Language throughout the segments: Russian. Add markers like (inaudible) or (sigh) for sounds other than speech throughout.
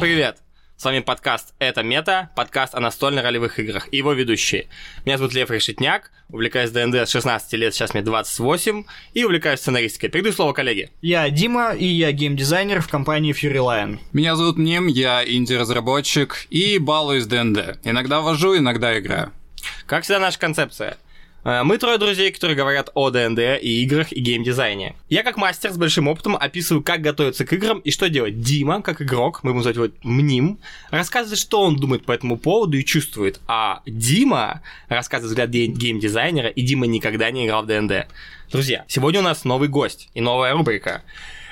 привет! С вами подкаст «Это мета», подкаст о настольно-ролевых играх и его ведущие. Меня зовут Лев Решетняк, увлекаюсь ДНД с 16 лет, сейчас мне 28, и увлекаюсь сценаристикой. Передаю слово коллеге. Я Дима, и я геймдизайнер в компании Fury Lion. Меня зовут Ним, я инди-разработчик и балуюсь ДНД. Иногда вожу, иногда играю. Как всегда, наша концепция – мы трое друзей, которые говорят о ДНД и играх и геймдизайне. Я как мастер с большим опытом описываю, как готовиться к играм и что делать. Дима, как игрок, мы будем звать его Мним, рассказывает, что он думает по этому поводу и чувствует. А Дима рассказывает взгляд геймдизайнера, и Дима никогда не играл в ДНД. Друзья, сегодня у нас новый гость и новая рубрика.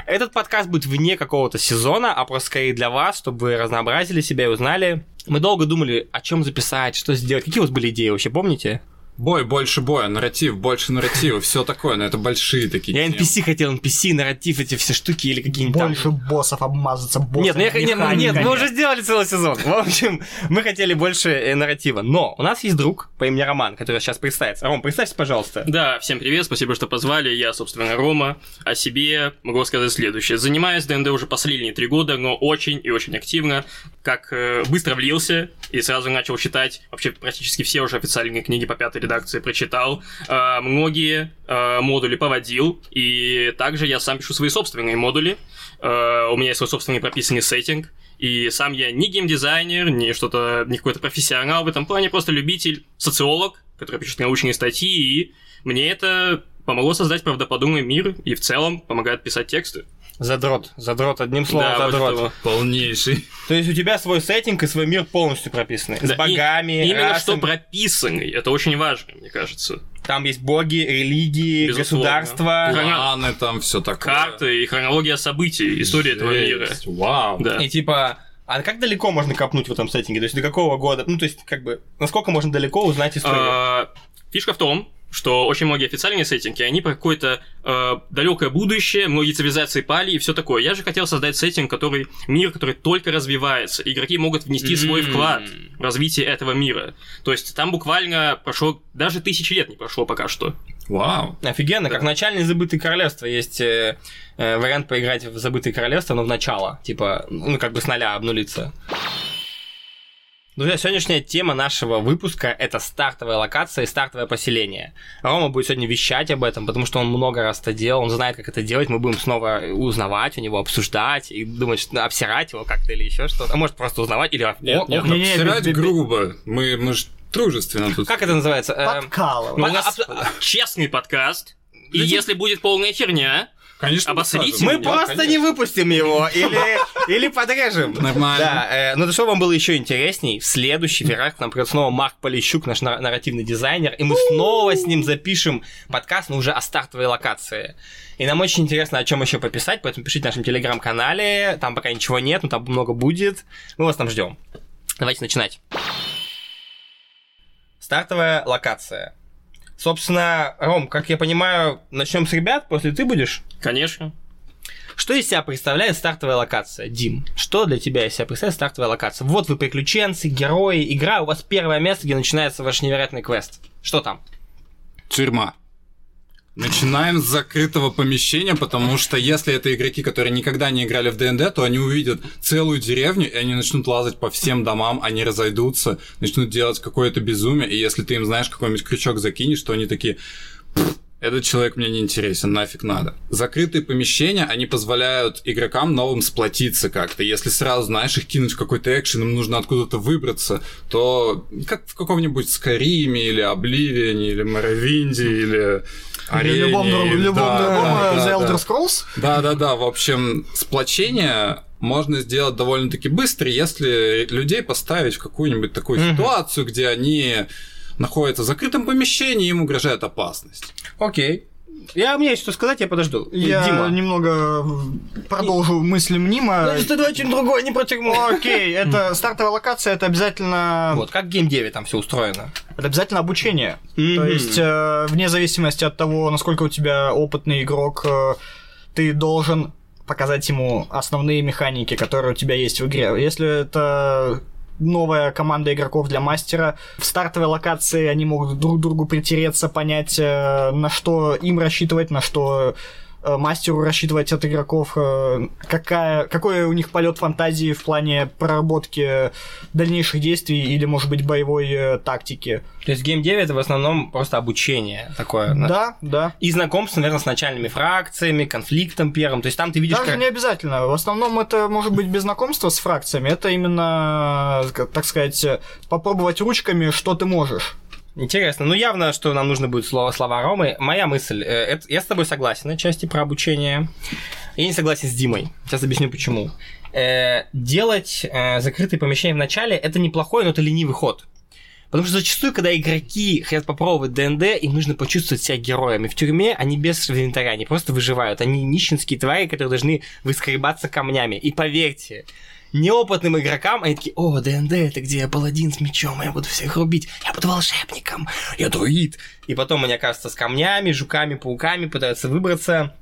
Этот подкаст будет вне какого-то сезона, а просто скорее для вас, чтобы вы разнообразили себя и узнали. Мы долго думали, о чем записать, что сделать. Какие у вас были идеи вообще, помните? Бой больше боя, нарратив больше нарратива, все такое, но это большие такие. Я NPC хотел, NPC, нарратив, эти все штуки или какие-нибудь Больше там... боссов обмазаться, боссов, Нет, ну я, нет, ну, нет, мы уже сделали целый сезон. В общем, мы хотели больше э, нарратива. Но у нас есть друг по имени Роман, который сейчас представится. Ром, представься, пожалуйста. Да, всем привет, спасибо, что позвали. Я, собственно, Рома. О себе могу сказать следующее. Занимаюсь ДНД уже последние три года, но очень и очень активно. Как э, быстро влился и сразу начал читать вообще практически все уже официальные книги по пятой редакции прочитал, э, многие э, модули поводил, и также я сам пишу свои собственные модули. Э, у меня есть свой собственный прописанный сеттинг, и сам я не геймдизайнер, не что-то, не какой-то профессионал в этом плане, просто любитель, социолог, который пишет научные статьи, и мне это помогло создать правдоподобный мир и в целом помогает писать тексты. Задрот. Задрот, одним словом, да, задрот. Вот Полнейший. То есть у тебя свой сеттинг и свой мир полностью прописанный. Да, с богами, и, Именно расами. что прописанный. Это очень важно, мне кажется. Там есть боги, религии, Безусловно. государства. Планы там, все такое. Карты и хронология событий, история этого мира. Жесть, Вау. Да. И типа, а как далеко можно копнуть в этом сеттинге? То есть до какого года? Ну, то есть, как бы, насколько можно далеко узнать историю? А, Фишка в том, что очень многие официальные сеттинги, они про какое-то э, далекое будущее, многие цивилизации пали и все такое. Я же хотел создать сеттинг, который мир, который только развивается. Игроки могут внести свой М-м. вклад в развитие этого мира. То есть там буквально прошло даже тысячи лет не прошло пока что. Вау. Офигенно, как начальное забытое королевство. Есть э, э, вариант поиграть в забытое королевство, но в начало. Типа, ну, как бы с нуля обнулиться. Друзья, сегодняшняя тема нашего выпуска – это стартовая локация и стартовое поселение. Рома будет сегодня вещать об этом, потому что он много раз это делал, он знает, как это делать, мы будем снова узнавать у него, обсуждать и думать, что обсирать его как-то или еще что-то. А может, просто узнавать или... Нет, О, нет, о, не, не, обсирать без- грубо. Мы, мы ж дружественно тут. Как это называется? Э, Подкалывать. ну, У нас честный подкаст. И если будет полная херня, Конечно, Обосрите. Мы просто конечно. не выпустим его (laughs) или, или подрежем. Нормально. Да, э, но чтобы вам было еще интересней, в следующий верах к нам придет снова Марк Полищук, наш нар- нарративный дизайнер, и мы снова с ним запишем подкаст, но уже о стартовой локации. И нам очень интересно, о чем еще пописать, поэтому пишите в нашем телеграм-канале, там пока ничего нет, но там много будет. Мы вас там ждем. Давайте начинать. Стартовая локация. Собственно, Ром, как я понимаю, начнем с ребят, после ты будешь? конечно. Что из себя представляет стартовая локация? Дим, что для тебя из себя представляет стартовая локация? Вот вы приключенцы, герои, игра, у вас первое место, где начинается ваш невероятный квест. Что там? Тюрьма. Начинаем с закрытого помещения, потому что если это игроки, которые никогда не играли в ДНД, то они увидят целую деревню, и они начнут лазать по всем домам, они разойдутся, начнут делать какое-то безумие, и если ты им, знаешь, какой-нибудь крючок закинешь, то они такие, «Пф, этот человек мне не интересен, нафиг надо. Закрытые помещения, они позволяют игрокам новым сплотиться как-то. Если сразу, знаешь, их кинуть в какой-то экшен, им нужно откуда-то выбраться, то как в каком-нибудь Скариме или Обливиане, или Моровинде, или Арене, любом, или- любом да, другом да, да, The да. Elder Scrolls. Да-да-да, в общем, сплочение можно сделать довольно-таки быстро, если людей поставить в какую-нибудь такую Мгм. ситуацию, где они находятся в закрытом помещении, им угрожает опасность. Окей. Я, у меня есть что сказать, я подожду. Я Дима. немного продолжу мысли Мнима. Ну, что давай что-нибудь другое, не про тюрьму. Окей, это стартовая локация, это обязательно, Вот, как в Game 9 там все устроено. это обязательно обучение. То есть, э, вне зависимости от того, насколько у тебя опытный игрок, э, ты должен показать ему основные механики, которые у тебя есть в игре. Если это новая команда игроков для мастера. В стартовой локации они могут друг другу притереться, понять, э, на что им рассчитывать, на что мастеру рассчитывать от игроков, э, какая, какой у них полет фантазии в плане проработки дальнейших действий или, может быть, боевой э, тактики. То есть геймдев это в основном просто обучение такое. да? Да, да. И знакомство, наверное, с начальными фракциями, конфликтом первым. То есть там ты видишь, Даже как... не обязательно. В основном это может быть без знакомства с фракциями. Это именно, э, так сказать, э, попробовать ручками, что ты можешь. Интересно. Ну, явно, что нам нужно будет слово слова Ромы. Моя мысль, э, я с тобой согласен на части про обучение. Я не согласен с Димой. Сейчас объясню почему. Э, делать э, закрытые помещения в начале это неплохой, но это ленивый ход. Потому что зачастую, когда игроки хотят попробовать ДНД, им нужно почувствовать себя героями. В тюрьме они без инвентаря, они просто выживают. Они нищенские твари, которые должны выскребаться камнями. И поверьте, неопытным игрокам они такие, о, ДНД, это где я паладин с мечом, я буду всех рубить, я буду волшебником, я друид. И потом они оказываются с камнями, жуками, пауками, пытаются выбраться.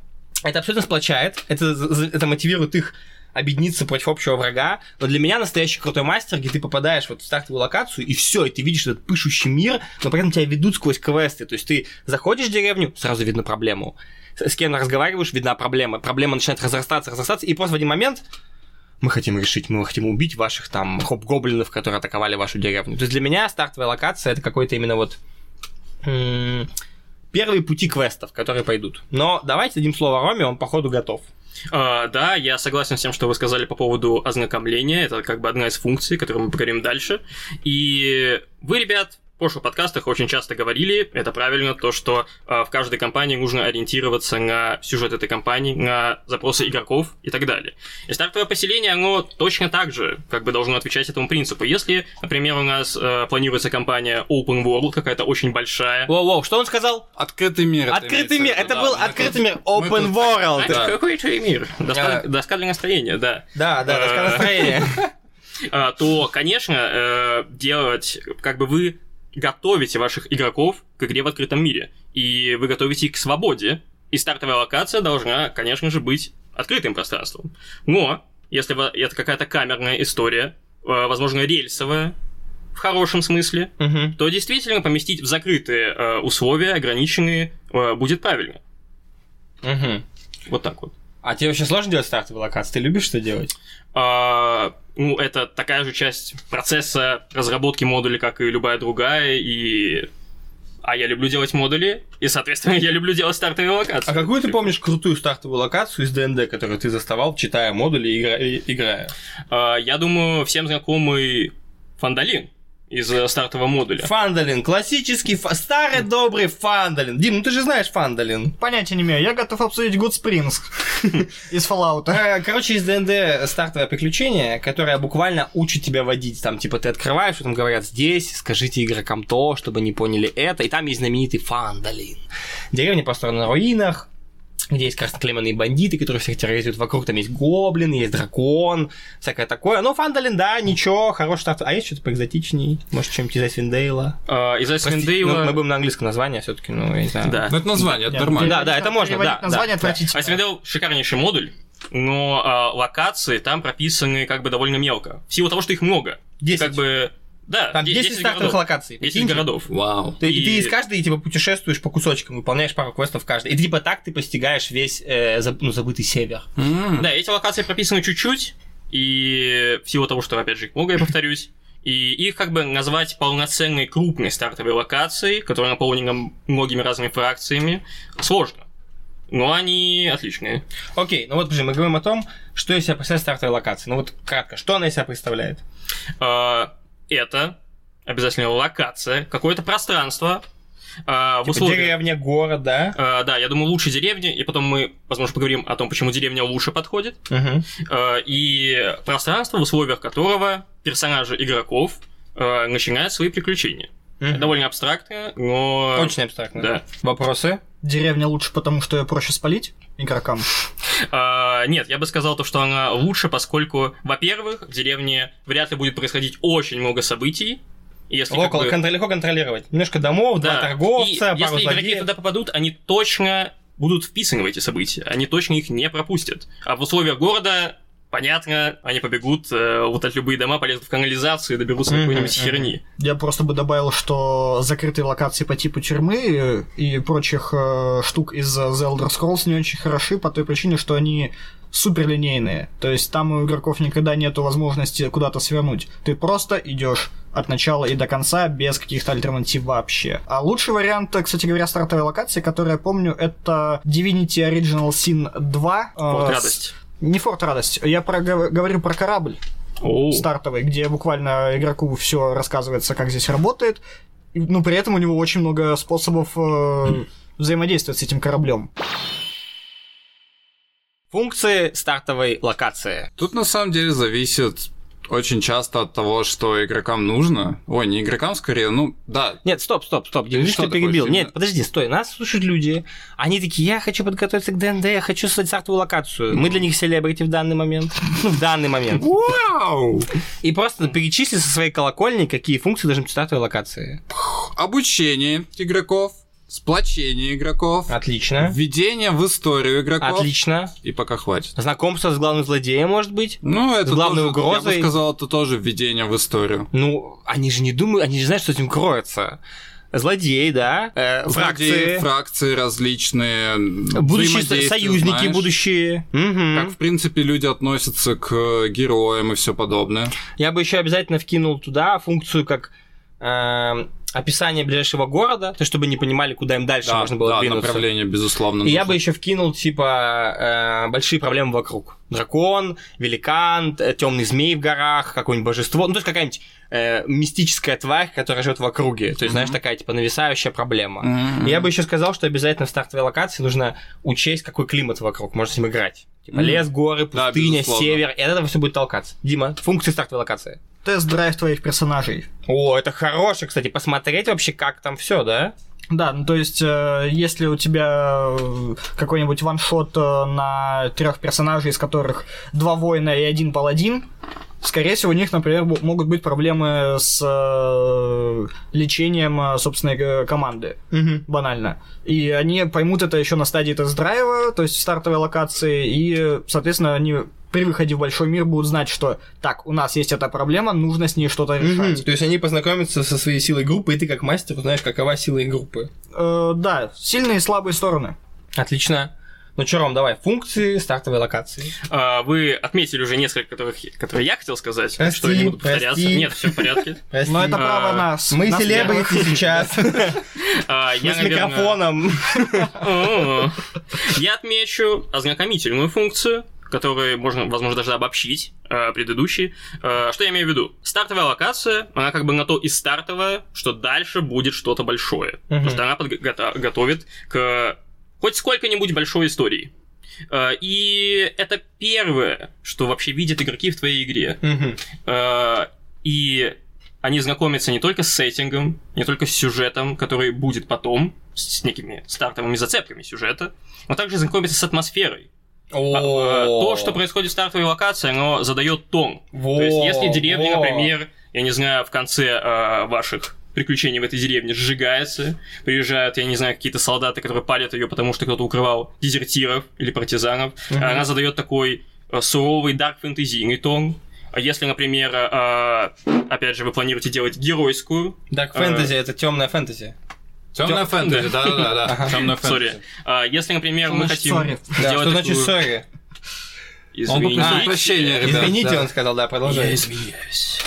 Это абсолютно сплочает, это, это мотивирует их объединиться против общего врага. Но для меня настоящий крутой мастер, где ты попадаешь вот в стартовую локацию, и все, и ты видишь этот пышущий мир, но при этом тебя ведут сквозь квесты. То есть ты заходишь в деревню, сразу видно проблему. С кем разговариваешь, видна проблема. Проблема начинает разрастаться, разрастаться, и просто в один момент мы хотим решить, мы хотим убить ваших там хоп-гоблинов, которые атаковали вашу деревню. То есть для меня стартовая локация это какой-то именно вот первые пути квестов, которые пойдут. Но давайте дадим слово Роме, он походу готов. А, да, я согласен с тем, что вы сказали по поводу ознакомления. Это как бы одна из функций, которую мы поговорим дальше. И вы, ребят, прошлых подкастах очень часто говорили, это правильно, то, что а, в каждой компании нужно ориентироваться на сюжет этой компании, на запросы игроков и так далее. И стартовое поселение, оно точно так же как бы должно отвечать этому принципу. Если, например, у нас э, планируется компания Open World, какая-то очень большая, Воу-воу, что он сказал? Открытый мир. Открытый мир, это да. был открытый тут- мир, open тут- world. Да. какой это мир? Доска, А. доска для настроения, да. Да, да, доска Э, настроения. а, (laughs) то, конечно, э, делать, как бы вы готовите ваших игроков к игре в открытом мире, и вы готовите их к свободе, и стартовая локация должна, конечно же, быть открытым пространством. Но, если это какая-то камерная история, э, возможно, рельсовая, в хорошем смысле, Мгм. то действительно поместить в закрытые э, условия, ограниченные, э, будет правильно. Мгм. Вот так вот. А тебе вообще сложно делать стартовые локации? Ты любишь что делать? А, ну, это такая же часть процесса разработки модуля, как и любая другая, и... А я люблю делать модули, и, соответственно, (laughs) я люблю делать стартовые локации. А какую ты помнишь крутую стартовую локацию из ДНД, которую ты заставал, читая модули и игра- играя? А, я думаю, всем знакомый Фандалин из э, стартового модуля. Фандалин, классический, фа- старый добрый Фандалин. Дим, ну ты же знаешь Фандалин. Понятия не имею. Я готов обсудить Good Springs (laughs) из Fallout. Э, Короче, из ДНД стартовое приключение, которое буквально учит тебя водить. Там, типа, ты открываешь, там говорят, здесь скажите игрокам то, чтобы они поняли это. И там есть знаменитый Фандалин. Деревня построена на руинах, где есть красноклеймённые бандиты, которые всех терроризируют вокруг, там есть гоблин, есть дракон, всякое такое. Ну, Фандалин, да, ничего, хороший старт. А есть что-то поэкзотичней? Может, что-нибудь из Icewind Dale а? А, из Icewind Dale а... ну, мы будем на английском названии все-таки, ну, я не знаю. Да. Ну, это название, это нормально. Да, да, это можно, да, Название да, да. отвратительно. Icewind Dale шикарнейший модуль, но а, локации там прописаны как бы довольно мелко. В силу того, что их много. 10. Как бы... Да, Там де- 10, стартовых городов. локаций. 10 прикиньте. городов. Вау. Ты, И- ты из каждой типа путешествуешь по кусочкам, выполняешь пару квестов в каждой. И типа так ты постигаешь весь э, заб- ну, забытый север. М. Да, эти локации прописаны чуть-чуть, и в силу того, что, опять же, их много, я повторюсь, и их как бы назвать полноценной крупной стартовой локацией, которая наполнена многими разными фракциями, сложно. Но они отличные. Окей, ну вот, подожди, мы говорим о том, что из себя представляет стартовая локация. Ну вот кратко, что она из себя представляет? А, Это обязательно локация, какое-то пространство, а, в Типа деревня, город, да? А, да, я думаю, лучше деревни, и потом мы, возможно, поговорим о том, почему деревня лучше подходит. Мгм. Э, и пространство, в условиях которого персонажи игроков э, начинают свои приключения. Это довольно абстрактно, но... Очень абстрактно. Да. Вопросы? Деревня лучше, потому что ее проще спалить игрокам. А, нет, я бы сказал то, что она лучше, поскольку, во-первых, в деревне вряд ли будет происходить очень много событий. Если как Около бы- контроля- легко контролировать. Немножко домов, два Да. торговца, И пару если игроки туда попадут, они точно будут вписаны в эти события. Они точно их не пропустят. А в условиях города понятно, они побегут, э, лутать любые дома, полезут в канализацию и доберутся до Мгм, какой-нибудь мгм. херни. Я просто бы добавил, что закрытые локации по типу тюрьмы и прочих э, штук из The Elder Scrolls не очень хороши по той причине, что они суперлинейные. То есть там у игроков никогда нету возможности куда-то свернуть. Ты просто идешь от начала и до конца без каких-то альтернатив вообще. А лучший вариант, кстати говоря, стартовой локации, который я помню, это Divinity Original Sin 2. э, Вот с- радость. Не Форт Радость. Я про, говорю про корабль О, стартовый, где буквально игроку все рассказывается, как здесь работает. Но при этом у него очень много способов э, взаимодействовать с этим кораблем. Функции стартовой локации. Тут на самом деле зависит очень часто от того, что игрокам нужно. Ой, не игрокам скорее, ну да. Нет, стоп, стоп, стоп, Денис, что ты перебил. Нет, подожди, стой, нас слушают люди. Они такие, я хочу подготовиться к ДНД, я хочу создать стартовую локацию. Мы для них селебрити в данный момент. (laughs) Ну, в данный момент. Вау! И просто перечисли со своей колокольни, какие функции должны быть в стартовой локации. Обучение игроков, сплочение игроков, Отлично. введение в историю игроков. Отлично. И пока хватит. Знакомство с главным злодеем, может быть? Ну, это С главной тоже, угрозой. я бы сказал, это тоже введение в историю. Ну, они же не думают, они же знают, что этим кроется. Злодей, да, э, Злодеи, фракции, фракции различные, будущие союзники, знаешь. будущие. Мгм. Как, в принципе, люди относятся к героям и все подобное. Я бы еще обязательно вкинул туда функцию как эм, описание ближайшего города, то чтобы не понимали, куда им дальше Да, можно было да, двинуться. направление, безусловно. И я бы еще вкинул, типа, э, большие проблемы вокруг. Дракон, великан, темный змей в горах, какое-нибудь божество. Ну, то есть какая-нибудь э, мистическая тварь, которая живет в округе. То есть, знаешь, такая, типа, нависающая проблема. И Я бы еще сказал, что обязательно в стартовой локации нужно учесть, какой климат вокруг, можно с ним играть. Типа Мгм. лес, горы, Да, пустыня, безусловно. север, и от этого все будет толкаться. Дима, функции стартовой локации. Тест-драйв твоих персонажей. О, это хороший, кстати, посмотреть вообще, как там все, да? Да, ну то есть, э, если у тебя э, какой-нибудь ваншот э, на трех персонажей, из которых два воина и один паладин, скорее всего, у них, например, могут быть проблемы с э, лечением э, собственной э, команды. банально. И они поймут это еще на стадии тест-драйва, то есть стартовой локации, и, соответственно, они при выходе в большой мир будут знать, что так, у нас есть эта проблема, нужно с ней что-то решать. То есть они познакомятся со своей силой группы, и ты как мастер узнаешь, какова сила их группы. Э, да, сильные и слабые стороны. Отлично. Ну что, Ром, давай, функции стартовой локации. А, Вы отметили уже несколько, которых, которые я хотел сказать, Прости, что я не буду повторяться. прости. Нет, все в порядке. Прости. Но это А, право нас. Мы селебрити сейчас. (laughs) А, с микрофоном. (laughs) Я отмечу ознакомительную функцию, которую можно, возможно, даже обобщить э, предыдущей. Э, что я имею в виду? Стартовая локация, она как бы на то и стартовая, что дальше будет что-то большое. Потому что она подго- готовит к хоть сколько-нибудь большой истории. Э, И это первое, что вообще видят игроки в твоей игре. Э, И они знакомятся не только с сеттингом, не только с сюжетом, который будет потом, с некими стартовыми зацепками сюжета, но также знакомятся с атмосферой. А, э, То, что происходит в стартовой локации, оно задает тон. То есть, если деревня, например, я не знаю, в конце э, ваших приключений в этой деревне сжигается, приезжают, я не знаю, какие-то солдаты, которые палят ее, потому что кто-то укрывал дезертиров или партизанов, Мгм. она задает такой э, суровый дарк фэнтезийный тон. А если, например, э, опять же, вы планируете делать геройскую, Дарк фэнтези это темная фэнтези. Темная фэнтези, да-да-да. Темная сори, фэнтези. а, если, например, мы хотим. Да, сделать что значит сори? Он Извините. попросил прощения, ребят. Извините, да. он сказал, да, продолжай. извиняюсь.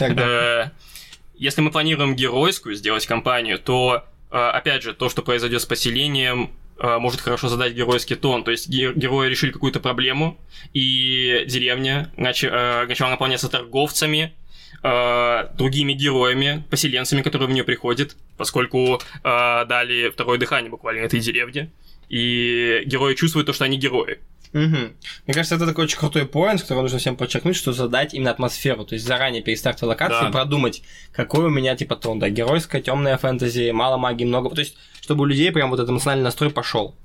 Если мы планируем геройскую сделать кампанию, то, э, опять же, то, что произойдет с поселением, э, может хорошо задать геройский тон. То есть ге- герои решили какую-то проблему, и деревня э, начала наполняться торговцами, другими героями, поселенцами, которые в нее приходят, поскольку дали второе дыхание буквально этой деревне. И герои чувствуют то, что они герои. Мгм. Мне кажется, это такой очень крутой поинт, который нужно всем подчеркнуть, что задать именно атмосферу. То есть заранее перед стартовой локацией Да. продумать, какой у меня типа тон, да, геройская, темная фэнтези, мало магии, много. То есть, чтобы у людей прям вот этот эмоциональный настрой пошел.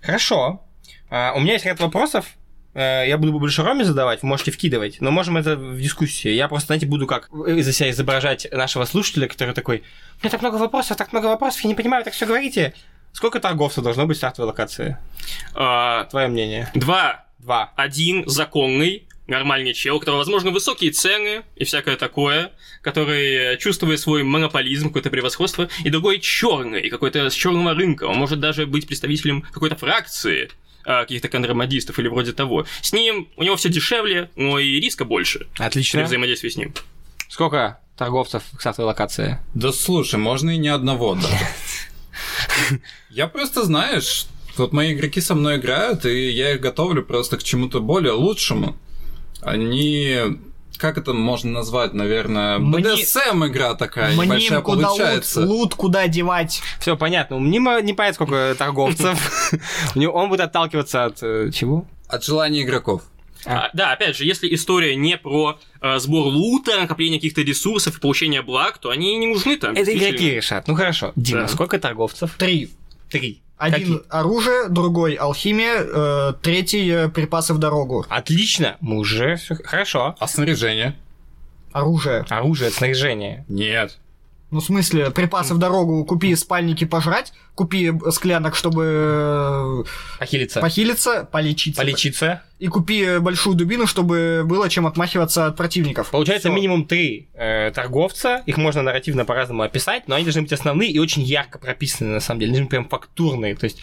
Хорошо. А, у меня есть ряд вопросов. Э, Я буду больше Роме задавать, вы можете вкидывать, но можем это в дискуссии. Я просто, знаете, буду как из-за себя изображать нашего слушателя, который такой, у меня так много вопросов, так много вопросов, я не понимаю, так все говорите. Сколько торговцев должно быть в стартовой локации? Э, Твое мнение? Два Два. один законный, нормальный чел, у которого, возможно, высокие цены и всякое такое, который чувствует свой монополизм, какое-то превосходство, и другой черный, какой-то с черного рынка. Он может даже быть представителем какой-то фракции, а, каких-то контрабандистов или вроде того. С ним у него все дешевле, но и риска больше при Отлично. взаимодействии с ним. Сколько торговцев к стартовой локации? Да слушай, можно и не одного даже. (laughs) Я просто, знаешь, вот мои игроки со мной играют, и я их готовлю просто к чему-то более лучшему. Они... Как это можно назвать, наверное? Мне- BDSM игра такая Мним, небольшая куда лут, получается. лут куда девать. Все понятно. У Мнима не понятно, сколько (laughs) торговцев. (laughs) У него он будет отталкиваться от э, чего? От желания игроков. А, да, опять же, если история не про э, сбор лута, накопление каких-то ресурсов и получение благ, то они не нужны там. Это игроки решат. Ну хорошо. Дима, Да. сколько торговцев? Три. Три. Один Какие? оружие, другой алхимия, э, третий э, припасы в дорогу. Отлично. Мы уже всё хорошо. А снаряжение? Оружие. Оружие, снаряжение. Нет. Ну, в смысле, припасы в дорогу, купи спальники пожрать, купи склянок, чтобы Похилиться. э, похилиться, полечиться. Полечиться. И купи большую дубину, чтобы было чем отмахиваться от противников. Получается Всё. минимум три э, торговца. Их можно нарративно по-разному описать, но они должны быть основные и очень ярко прописаны, на самом деле. Они должны быть прям фактурные. То есть,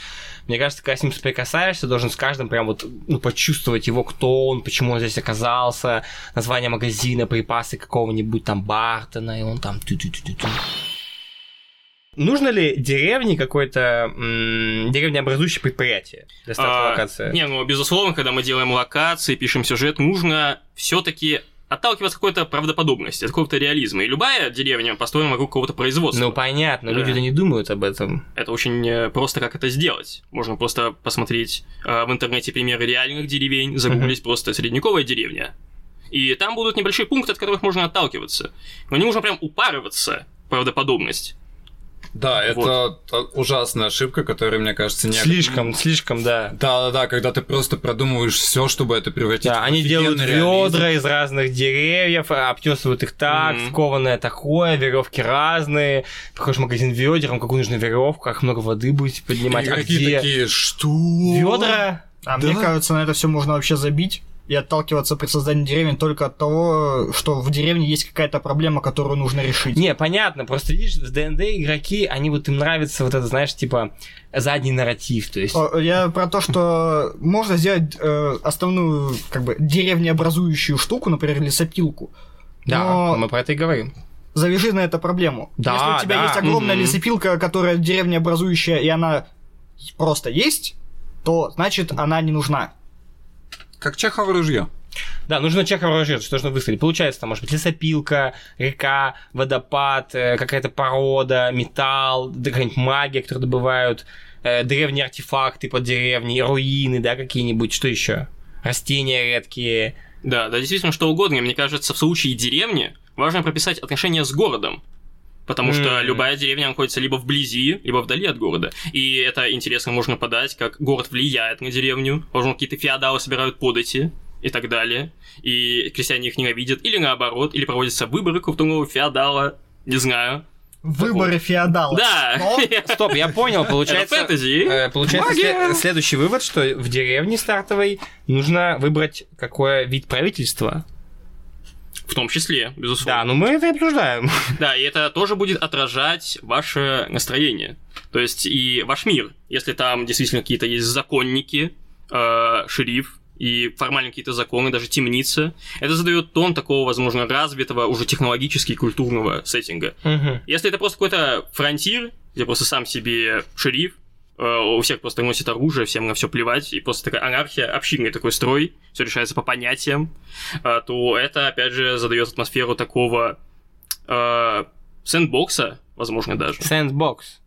мне кажется, когда с ним соприкасаешься, должен с каждым прям вот ну, почувствовать его, кто он, почему он здесь оказался, название магазина, припасы какого-нибудь там Бартона, и он там ту-ту-ту-ту-ту. Нужно ли деревне какое-то м, деревнеобразующее предприятие для стартовой А, локации? Не, ну, безусловно, когда мы делаем локации, пишем сюжет, нужно все-таки отталкиваться от какой-то правдоподобности, от какого-то реализма. И любая деревня построена вокруг какого-то производства. Ну понятно, Да. люди-то не думают об этом. Это очень э, просто, как это сделать. Можно просто посмотреть э, в интернете примеры реальных деревень, загуглить просто средневековая деревня. И там будут небольшие пункты, от которых можно отталкиваться. Но не нужно прям упарываться правдоподобность. Да, это Вот. та- ужасная ошибка, которая, мне кажется, не... Слишком, слишком, да. Да-да-да, когда ты просто продумываешь все, чтобы это превратить Да, в они делают реализм. ведра из разных деревьев, а, обтесывают их так, Мгм. скованное такое, веревки разные. Приходишь в магазин ведер, вам какую нужно веревку, как много воды будете поднимать, а Игроки где такие, что? ведра? А Да. мне кажется, на это все можно вообще забить и отталкиваться при создании деревни только от того, что в деревне есть какая-то проблема, которую нужно решить. Не, понятно, просто видишь, в ДНД игроки, они вот им нравится вот это, знаешь, типа задний нарратив, то есть... Я про то, что можно сделать э, основную, как бы, деревнеобразующую штуку, например, лесопилку. да, но- мы про это и говорим. Завяжи на это проблему. Да, Если у тебя да, есть огромная мгм. лесопилка, которая деревнеобразующая, и она просто есть, то значит она не нужна. Как Чехово ружье. Да, нужно чехово оружие, что нужно выстрелить. Получается, там может быть лесопилка, река, водопад, э, какая-то порода, металл, какая-нибудь магия, которую добывают, э, древние артефакты под деревней, руины, да, какие-нибудь, что еще? Растения редкие. Да, да, действительно, что угодно. Мне кажется, в случае деревни важно прописать отношения с городом. Потому что М. любая деревня находится либо вблизи, либо вдали от города. И это интересно можно подать, как город влияет на деревню. Возможно, какие-то феодалы собирают подати и так далее. И крестьяне их ненавидят. Или наоборот, или проводятся выборы крутого феодала. Не знаю. Выборы феодала. Да! Но (laughs) Стоп, я понял, Это получается... фэнтези. э, Получается, Магия. сле- следующий вывод, что в деревне стартовой нужно выбрать какой вид правительства. В том числе, безусловно. Да, ну мы это и обсуждаем. (laughs) Да, и это тоже будет отражать ваше настроение. То есть и ваш мир. Если там действительно какие-то есть законники, э, шериф и формально какие-то законы, даже темница, это задает тон такого, возможно, развитого уже технологически культурного сеттинга. Мгм. Если это просто какой-то фронтир, где просто сам себе шериф, у всех просто носит оружие, всем на все плевать, и просто такая анархия, общинный такой строй, все решается по понятиям, э, то это, опять же, задает атмосферу такого э, sandbox а, возможно, даже. Sandbox.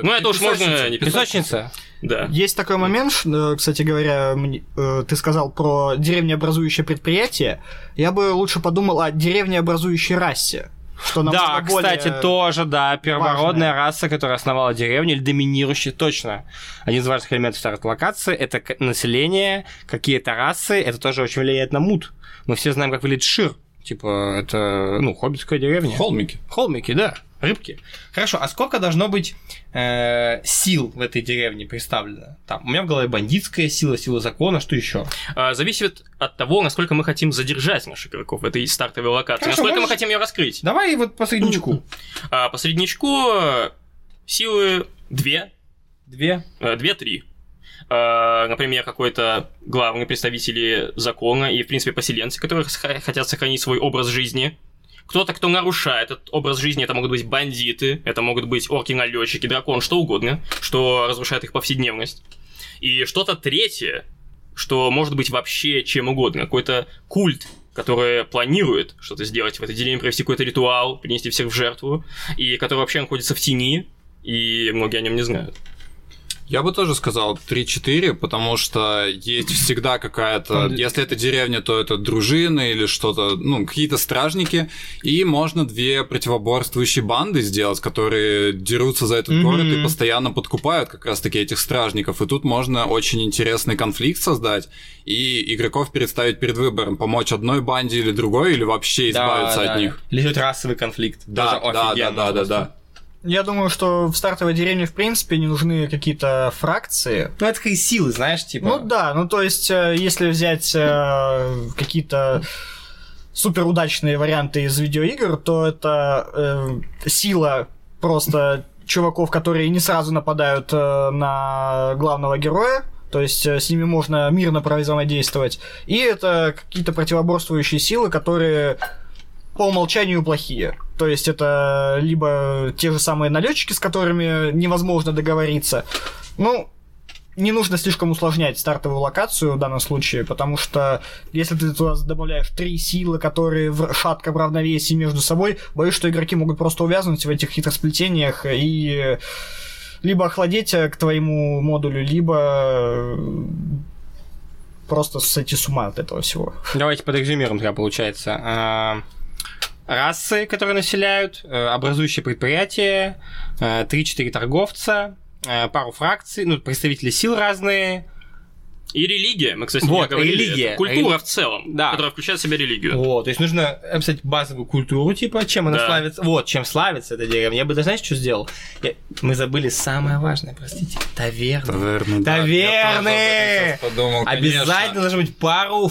Ну, это уж можно не писать. Песочница. Да. есть такой момент, э, кстати говоря, э, ты сказал про деревнеобразующее предприятие. Я бы лучше подумал о деревнеобразующей расе. Что Да, более- кстати, тоже, да, первородная важное. раса, которая основала деревню, или доминирующая, точно. Один из важных элементов старой локации — это население, какие-то расы, это тоже очень влияет на mood. Мы все знаем, как выглядит Шир. Типа, это, ну, хоббитская деревня. Холмики. Холмики, да. Рыбки. Хорошо, а сколько должно быть э, сил в этой деревне представлено? Там, у меня в голове бандитская сила, сила закона, что еще? А, зависит от того, насколько мы хотим задержать наших игроков в этой стартовой локации, Хорошо, насколько можешь- мы хотим ее раскрыть. Давай вот по среднячку. А, по среднячку э, силы 2, Две. 2-3. А, Например, какой-то главный представители закона и, в принципе, поселенцы, которые хотят сохранить свой образ жизни. Кто-то, кто нарушает этот образ жизни, это могут быть бандиты, это могут быть орки-налетчики, дракон, что угодно, что разрушает их повседневность. И что-то третье, что может быть вообще чем угодно, какой-то культ, который планирует что-то сделать в этой деревне, провести какой-то ритуал, принести всех в жертву, и который вообще находится в тени, и многие о нем не знают. Я бы тоже сказал 3-4, потому что есть всегда какая-то... Если это деревня, то это дружина или что-то, ну, какие-то стражники. И можно две противоборствующие банды сделать, которые дерутся за этот город и постоянно подкупают как раз-таки этих стражников. И тут можно очень интересный конфликт создать и игроков переставить перед выбором, помочь одной банде или другой, или вообще избавиться Да, от да. них. Или хоть расовый конфликт. Да, да, да, да, да, да. Я думаю, что в стартовой деревне, в принципе, не нужны какие-то фракции. Ну, это такие силы, знаешь, типа... Ну да, ну то есть, э, если взять э, какие-то супер удачные варианты из видеоигр, то это э, сила просто чуваков, которые не сразу нападают э, на главного героя. То есть э, с ними можно мирно взаимодействовать. И это какие-то противоборствующие силы, которые по умолчанию плохие. То есть это либо те же самые налетчики, с которыми невозможно договориться. Ну, не нужно слишком усложнять стартовую локацию в данном случае, потому что если ты туда добавляешь три силы, которые в шатком равновесии между собой, боюсь, что игроки могут просто увязнуть в этих хитросплетениях и либо охладеть к твоему модулю, либо э, просто сойти с ума от этого всего. Давайте подрезюмируем тогда, получается. Расы, которые населяют, э, образующие предприятия, э, 3-4 торговца, э, пару фракций, ну, представители сил разные. И религия, мы, кстати, Вот, не говорили, религия. это культура Рели- в целом, Да. которая включает в себя религию. Вот, то есть нужно описать базовую культуру, типа, чем она Да. славится. Вот, чем славится эта деревня. Я бы, даже, знаешь, что сделал? Я- Мы забыли самое важное, простите. Таверны. Таверны. да. Я Таверны! этом сейчас подумал, конечно. Обязательно должно быть пару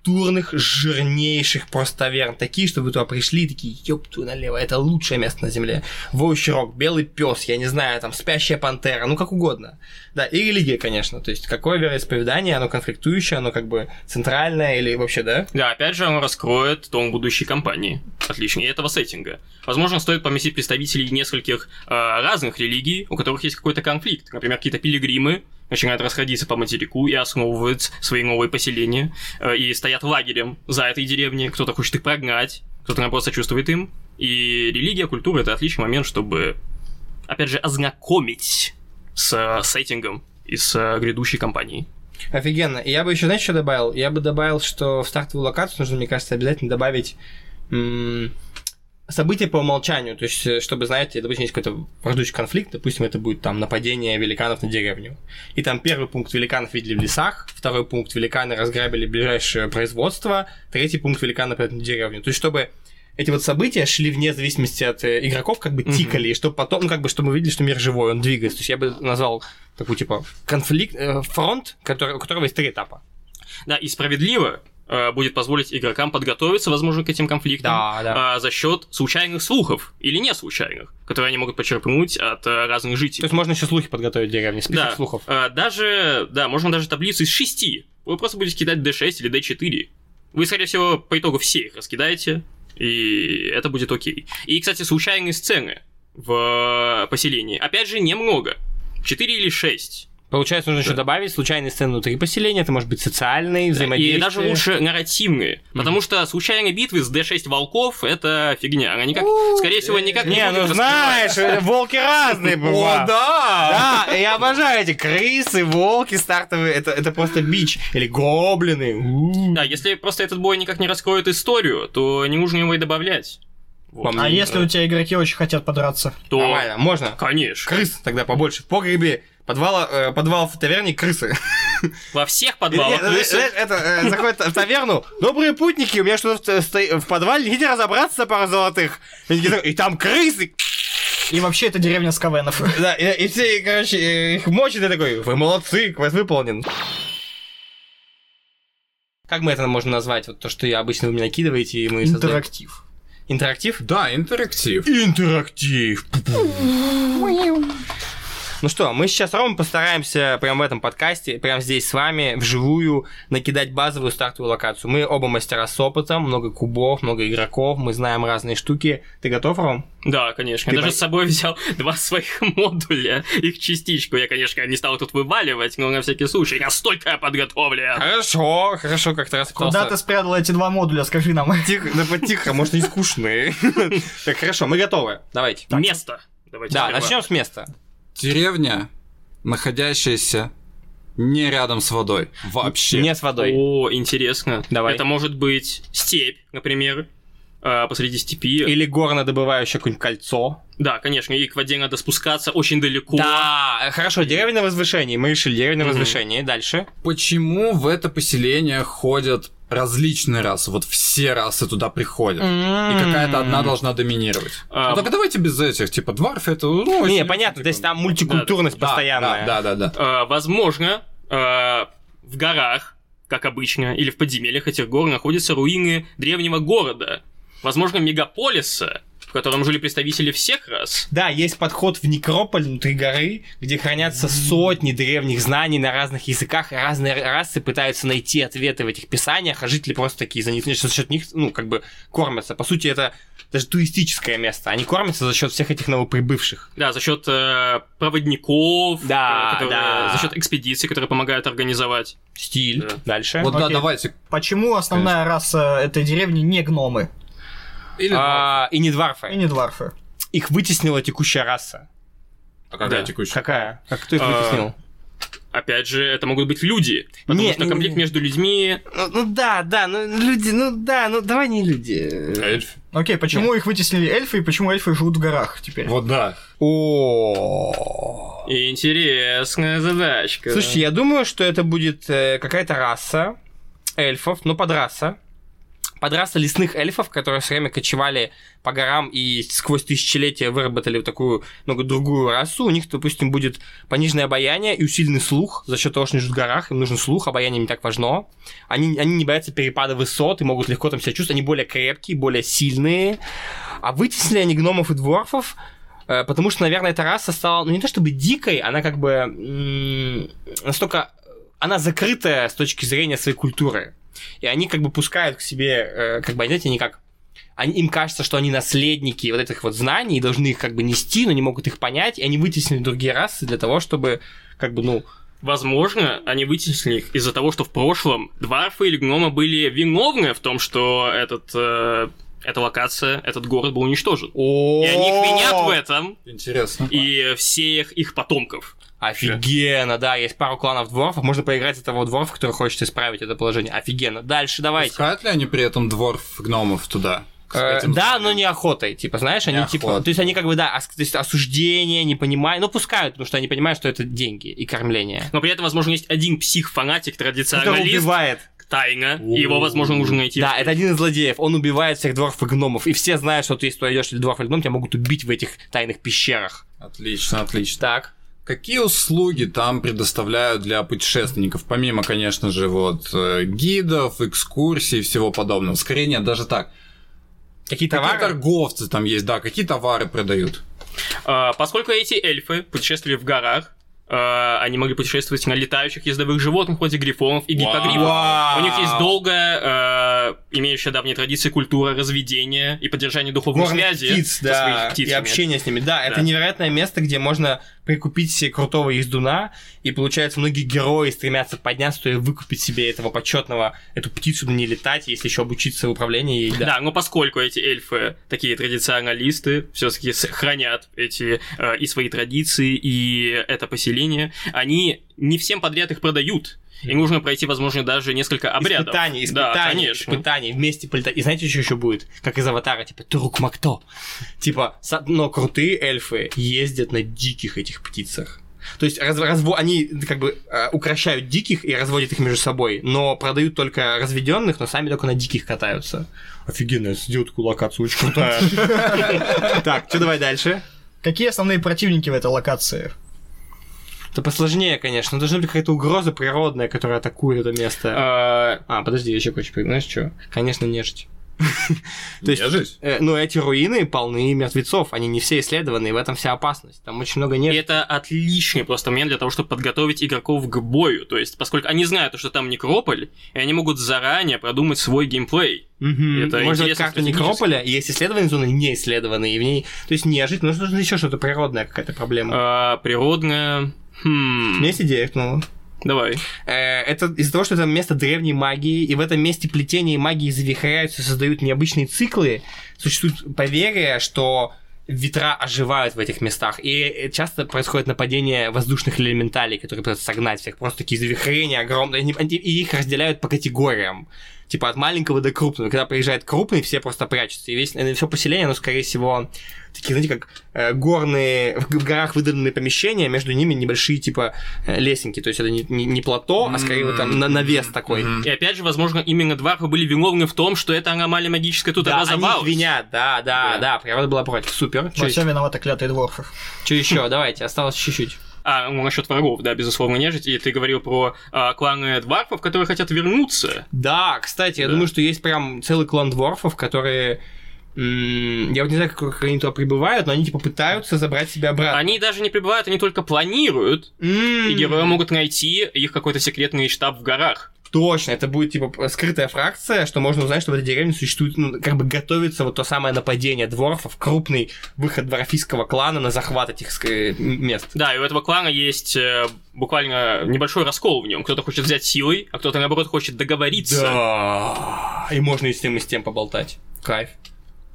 фактурных, жирнейших просто таверн. Такие, чтобы вы туда пришли, такие, ёпту налево, это лучшее место на земле. Воющий рог, белый пес, я не знаю, там, спящая пантера, ну как угодно. Да, и религия, конечно. То есть, какое вероисповедание, оно конфликтующее, оно как бы центральное или вообще, да? Да, опять же, он раскроет тон будущей компании. Отлично. И этого сеттинга. Возможно, стоит поместить представителей нескольких э, разных религий, у которых есть какой-то конфликт. Например, какие-то пилигримы начинают расходиться по материку и основывают свои новые поселения, э, и стоят лагерем за этой деревней. Кто-то хочет их прогнать, кто-то наоборот сочувствует им. И религия, культура — это отличный момент, чтобы, опять же, ознакомить с э, сеттингом и с э, грядущей компанией. Офигенно. И я бы еще, знаешь, что добавил? Я бы добавил, что в стартовую локацию нужно, мне кажется, обязательно добавить события по умолчанию. То есть, э, чтобы, знаете, допустим, есть какой-то враждующий конфликт, допустим, это будет там нападение великанов на деревню. И там первый пункт великанов видели в лесах, второй пункт великаны разграбили ближайшее производство, третий пункт великаны нападают на деревню. То есть, чтобы эти вот события шли вне зависимости от э, игроков, как бы тикали, и чтобы потом, ну, как бы, чтобы мы видели, что мир живой, он двигается. То есть я бы назвал такой, типа, конфликт, э, фронт, который, у которого есть три этапа. Да, и справедливо будет позволить игрокам подготовиться, возможно, к этим конфликтам да. а, за счет случайных слухов или не случайных, которые они могут почерпнуть от э, разных То жителей. есть можно еще слухи подготовить в деревне, список да, слухов. э, даже, да, можно даже таблицу из шести. Вы просто будете кидать D6 или D4. Вы, скорее всего, по итогу все их раскидаете, и это будет окей. И, кстати, случайные сцены в э, поселении. Опять же, немного. 4 или 6. Получается, нужно еще добавить случайные сцены внутри поселения, это может быть социальные, И взаимодействия. даже лучше нарративные. Потому что случайные битвы с D6 волков это фигня. Она никак, скорее всего, никак не, Не, ну знаешь, э, волки разные (laughs) О, бывают. да! Да, я обожаю эти крысы, волки стартовые, это, это просто бич. Или гоблины. Да, если просто этот бой никак не раскроет историю, то не нужно его и добавлять. Вот. А если да. у тебя игроки очень хотят подраться? То, Нормально, можно. конечно. Крыс тогда побольше. В погребе подвала, э, подвал в таверне крысы. Во всех подвалах э, крысы. знаешь, это э, заходит в таверну. Добрые путники, у меня что-то в, сто- в подвале, идите разобраться за пару золотых. И И там крысы. И вообще это деревня Скавенов. Да, и, и все, короче, э, их мочат, и такой, вы молодцы, квест выполнен. Как мы это можем назвать? Вот то, что я обычно вы мне накидываете, и мы создаем- Интерактив. Интерактив? Да, интерактив. Интерактив. Ну что, мы сейчас, Рома, постараемся прямо в этом подкасте, прямо здесь с вами, вживую, накидать базовую стартовую локацию. Мы оба мастера с опытом, много кубов, много игроков, мы знаем разные штуки. Ты готов, Ром? Да, конечно. Ты Я даже с собой взял (laughs) два своих (laughs) модуля, их частичку. Я, конечно, не стал тут вываливать, но на всякий случай. Настолько я подготовлен. Хорошо, хорошо, как-то раз Куда ты спрятал эти два модуля, скажи нам. Тихо, (laughs) да потихо, может, они скучные. Так, хорошо, мы готовы. Давайте. Место. Давайте Да, начнем с места. Деревня, находящаяся не рядом с водой. Вообще. Не с водой. О, интересно. Давай. Это может быть степь, например, а, посреди степи. Или горно-добывающее какое-нибудь кольцо. Да, конечно, и к воде надо спускаться очень далеко. Да, хорошо, деревня на возвышении. Мы решили деревня на возвышении. Дальше. Почему в это поселение ходят различные расы? Вот все расы туда приходят. И какая-то одна должна доминировать. А, Ну только давайте без этих, типа, дварф это... Ну, Не, понятно, типа, то есть там мультикультурность да, постоянная. Да, да, да. да. А, возможно, а, в горах, как обычно, или в подземельях этих гор находятся руины древнего города. Возможно, мегаполиса, в котором жили представители всех рас. Да, есть подход в некрополь внутри горы, где хранятся сотни древних знаний на разных языках, и разные расы пытаются найти ответы в этих писаниях, а жители просто такие заняты, что за счет них, ну, как бы, кормятся. По сути, это даже туристическое место. Они кормятся за счет всех этих новоприбывших. Да, за счет э, проводников, Да, э, которые- да. за счет экспедиций, которые помогают организовать. Стиль. Да. Дальше. Вот да, Окей. давайте. Почему основная раса этой деревни не гномы Или А, и не и дварфы. не дварфы? Их вытеснила текущая раса. А какая Да. текущая? Какая? Как кто их А, вытеснил? Опять же, это могут быть люди. Потому Не, что конфликт не. между людьми... Ну, ну да, да, ну люди, ну да, ну давай не люди. Эльф. Окей, почему их вытеснили эльфы и почему эльфы живут в горах теперь? Вот да. О. Интересная задачка. Слушайте, я думаю, что это будет э, какая-то раса эльфов, ну подраса. Подраса лесных эльфов, которые все время кочевали по горам и сквозь тысячелетия выработали вот такую, много другую расу. У них, допустим, будет пониженное обаяние и усиленный слух за счет того, что они живут в горах, им нужен слух, обаяние не так важно. Они, они не боятся перепада высот и могут легко там себя чувствовать. Они более крепкие, более сильные. А вытеснили они гномов и дворфов, э, потому что, наверное, эта раса стала, ну не то чтобы дикой, она как бы м, настолько, она закрытая с точки зрения своей культуры. И они как бы пускают к себе, э, как бы, знаете, они как они, им кажется, что они наследники вот этих вот знаний и должны их как бы нести, но не могут их понять, и они вытеснили другие расы для того, чтобы как бы, ну, Возможно, они вытеснили их из-за того, что в прошлом дварфы или гномы были виновны в том, что этот, э, эта локация, этот город был уничтожен. И они их винят в этом, Интересно. и всех их потомков. Офигенно, да, есть пару кланов дворфов, можно поиграть за того дворфа, который хочет исправить это положение. Офигенно. Дальше давайте. Пускают ли они при этом дворф гномов туда? Э, да, но не охотой. Типа, знаешь, они типа. Неохота. То есть они как бы, да, ос- то есть осуждение, не понимают. Ну, пускают, потому что они понимают, что это деньги и кормление. Но при этом, возможно, есть один псих-фанатик, Который традиционалист, убивает. тайно, и его, возможно, нужно найти. Да, это один из злодеев. Он убивает всех дворфов и гномов. И все знают, что ты, если туда идешь или дворф или гном, тебя могут убить в этих тайных пещерах. Отлично, отлично. Так. Какие услуги там предоставляют для путешественников, помимо, конечно же, вот э, гидов, экскурсий и всего подобного? Скорее нет, даже так. Какие Какие товары? торговцы там есть, да, какие товары продают? А, поскольку эти эльфы путешествовали в горах, а, они могли путешествовать на летающих ездовых животных вроде грифонов и гиппогрифов. У них есть долгая, а, имеющая давние традиции, культура разведения и поддержания духовной Горных связи птиц, со да, своими и птицами. общение с ними. Да, это невероятное место, где можно прикупить себе крутого ездуна, и получается, многие герои стремятся подняться и выкупить себе этого почетного, эту птицу на ней летать, если еще обучиться в управлении ей. Да. Да, но поскольку эти эльфы такие традиционалисты, все-таки хранят эти э, и свои традиции, и это поселение, они не всем подряд их продают. Им нужно пройти, возможно, даже несколько обрядов. Испытаний, Да, испытаний, конечно. испытаний, вместе полетать. И знаете, что еще будет? Как из Аватара, типа, Турук Макто. Типа, но крутые эльфы ездят на диких этих птицах. То есть раз- разво- они как бы э, укращают диких и разводят их между собой, но продают только разведенных, но сами только на диких катаются. Офигенно, сделал такую локацию, очень крутая. Так, что давай дальше? Какие основные противники в этой локации? Это посложнее, конечно. Но должна быть какая-то угроза природная, которая атакует это место. А, А, подожди, я еще кое-что. Знаешь что? Конечно, нежить. (laughs) То есть, э, ну, эти руины полны мертвецов, они не все исследованы, и в этом вся опасность. Там очень много И нежити. это отличный просто момент для того, чтобы подготовить игроков к бою. То есть, поскольку они знают, что там некрополь, и они могут заранее продумать свой геймплей. Это Можно как-то стратегически. некрополя, и есть исследованные зоны, не исследованные, и в ней... То есть нежить, нужно еще что-то природное, какая-то проблема. А, природная... Хм... идея, ну. Давай. Э, Это из-за того, что это место древней магии, и в этом месте плетения и магии завихряются, создают необычные циклы. Существует поверье, что ветра оживают в этих местах. И часто происходит нападение воздушных элементалей, которые пытаются согнать всех. Просто такие завихрения огромные. И их разделяют по категориям. Типа от маленького до крупного. Когда приезжает крупный, все просто прячутся. И весь, все поселение, оно, скорее всего, такие, знаете, как э, горные, в в горах выделенные помещения, между ними небольшие, типа, э, лесенки. То есть это не, не, не плато, а скорее вот там на- навес такой. Мгм. И опять же, возможно, именно дварфы были виновны в том, что эта аномалия магическая тут Да, они их образовалась. винят, да, да, Да. да, природа была против. Супер. Во всем виноваты клятые дворфов. Что еще? Давайте, осталось чуть-чуть. А, ну, насчет врагов, да, безусловно, нежить. И ты говорил про а, кланы дварфов, которые хотят вернуться. Да, кстати, я Да. думаю, что есть прям целый клан дворфов, которые... Я вот не знаю, как они туда прибывают, но они типа пытаются забрать себя обратно. Они даже не прибывают, они только планируют. М, И герои могут найти их какой-то секретный штаб в горах. Точно, это будет типа скрытая фракция, что можно узнать, что в этой деревне существует, ну, как бы готовится вот то самое нападение дворфов, крупный выход дворфийского клана на захват этих ск- мест. Да, и у этого клана есть э, буквально небольшой раскол в нем. Кто-то хочет взять силой, а кто-то, наоборот, хочет договориться. Да. И можно и с тем, и с тем поболтать. Кайф.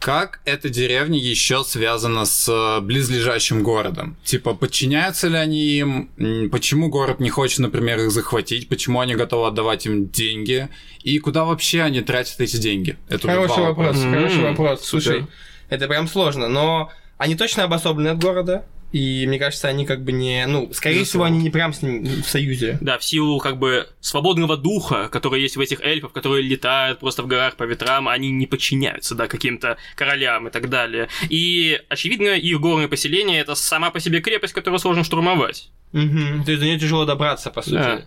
Как эта деревня еще связана с э, близлежащим городом? Типа, подчиняются ли они им? Почему город не хочет, например, их захватить? Почему они готовы отдавать им деньги? И куда вообще они тратят эти деньги? Это Хороший вопрос, вопроса. Хороший вопрос. супер. Слушай, это прям сложно, но они точно обособлены от города, и мне кажется, они как бы не... Ну, скорее всего, Безусловно. они не прям с ним в союзе. Да, в силу как бы свободного духа, который есть в этих эльфов, которые летают просто в горах по ветрам, они не подчиняются, да, каким-то королям и так далее. И, очевидно, их горное поселение — это сама по себе крепость, которую сложно штурмовать. Мгм. То есть до нее тяжело добраться, по сути. Да.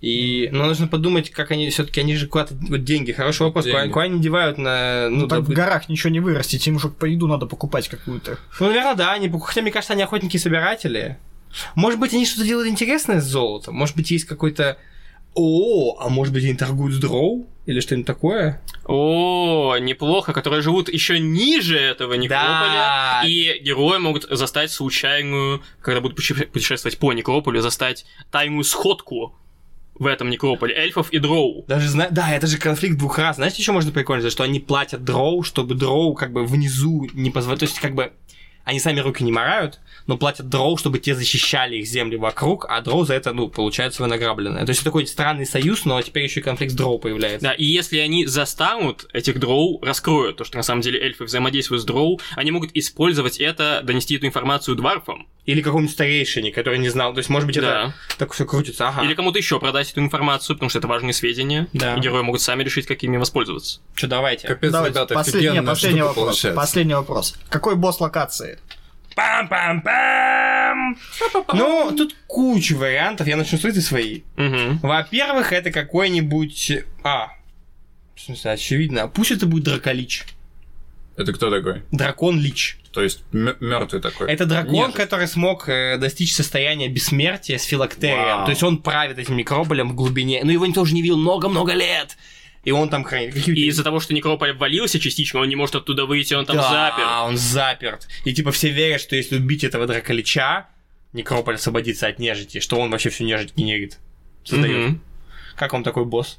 И, но нужно подумать, как они все-таки, они же куда-то вот деньги. Хороший вопрос, куда, Деньги. куда они девают на, ну, Ну, так в допу- горах ничего не вырастить, им уже по еду надо покупать какую-то. Ну, наверное, да, они, хотя мне кажется, они охотники-собиратели. Может быть, они что-то делают интересное с золотом? Может быть, есть какой-то... О, а может быть, они торгуют с дроу? Или что-нибудь такое? О, неплохо, которые живут еще ниже этого некрополя. Да. И герои могут застать случайную, когда будут путешествовать по некрополю, застать тайную сходку в этом некрополе эльфов и дроу. Даже зна... Да, это же конфликт двух раз. Знаете, еще можно прикольно, что они платят дроу, чтобы дроу как бы внизу не позволять. То есть, как бы они сами руки не морают, но платят дроу, чтобы те защищали их земли вокруг, а дроу за это, ну, получает свое награбленное. То есть, такой странный союз, но теперь еще и конфликт с дроу появляется. Да, и если они застанут этих дроу, раскроют то, что на самом деле эльфы взаимодействуют с дроу, они могут использовать это, донести эту информацию дварфам. Или какому-нибудь старейшине, который не знал. То есть, может быть, это Да. так все крутится. Ага. Или кому-то еще продать эту информацию, потому что это важные сведения. Да. И герои могут сами решить, как ими воспользоваться. Что, давайте. Капец, Давайте, ребята, послед- последний вопрос. получается. Последний вопрос. Какой босс локации? Пам-пам-пам! Ну, тут куча вариантов. Я начну с этой своей. Угу. Во-первых, это какой-нибудь... А, в смысле, очевидно. Пусть это будет драколич. Это кто такой? Дракон-лич. То есть мертвый такой. Это дракон, Нет. который смог э, достичь состояния бессмертия с филактерием. Вау. То есть он правит этим микрополем в глубине. Но его никто уже не видел много-много лет. И он там хранит. (laughs) И из-за того, что некрополь обвалился частично, он не может оттуда выйти, он там да, запер. он заперт. И типа все верят, что если убить этого драколича, некрополь освободится от нежити, что он вообще всю нежить генерит. Создает. Мгм. Как вам такой босс?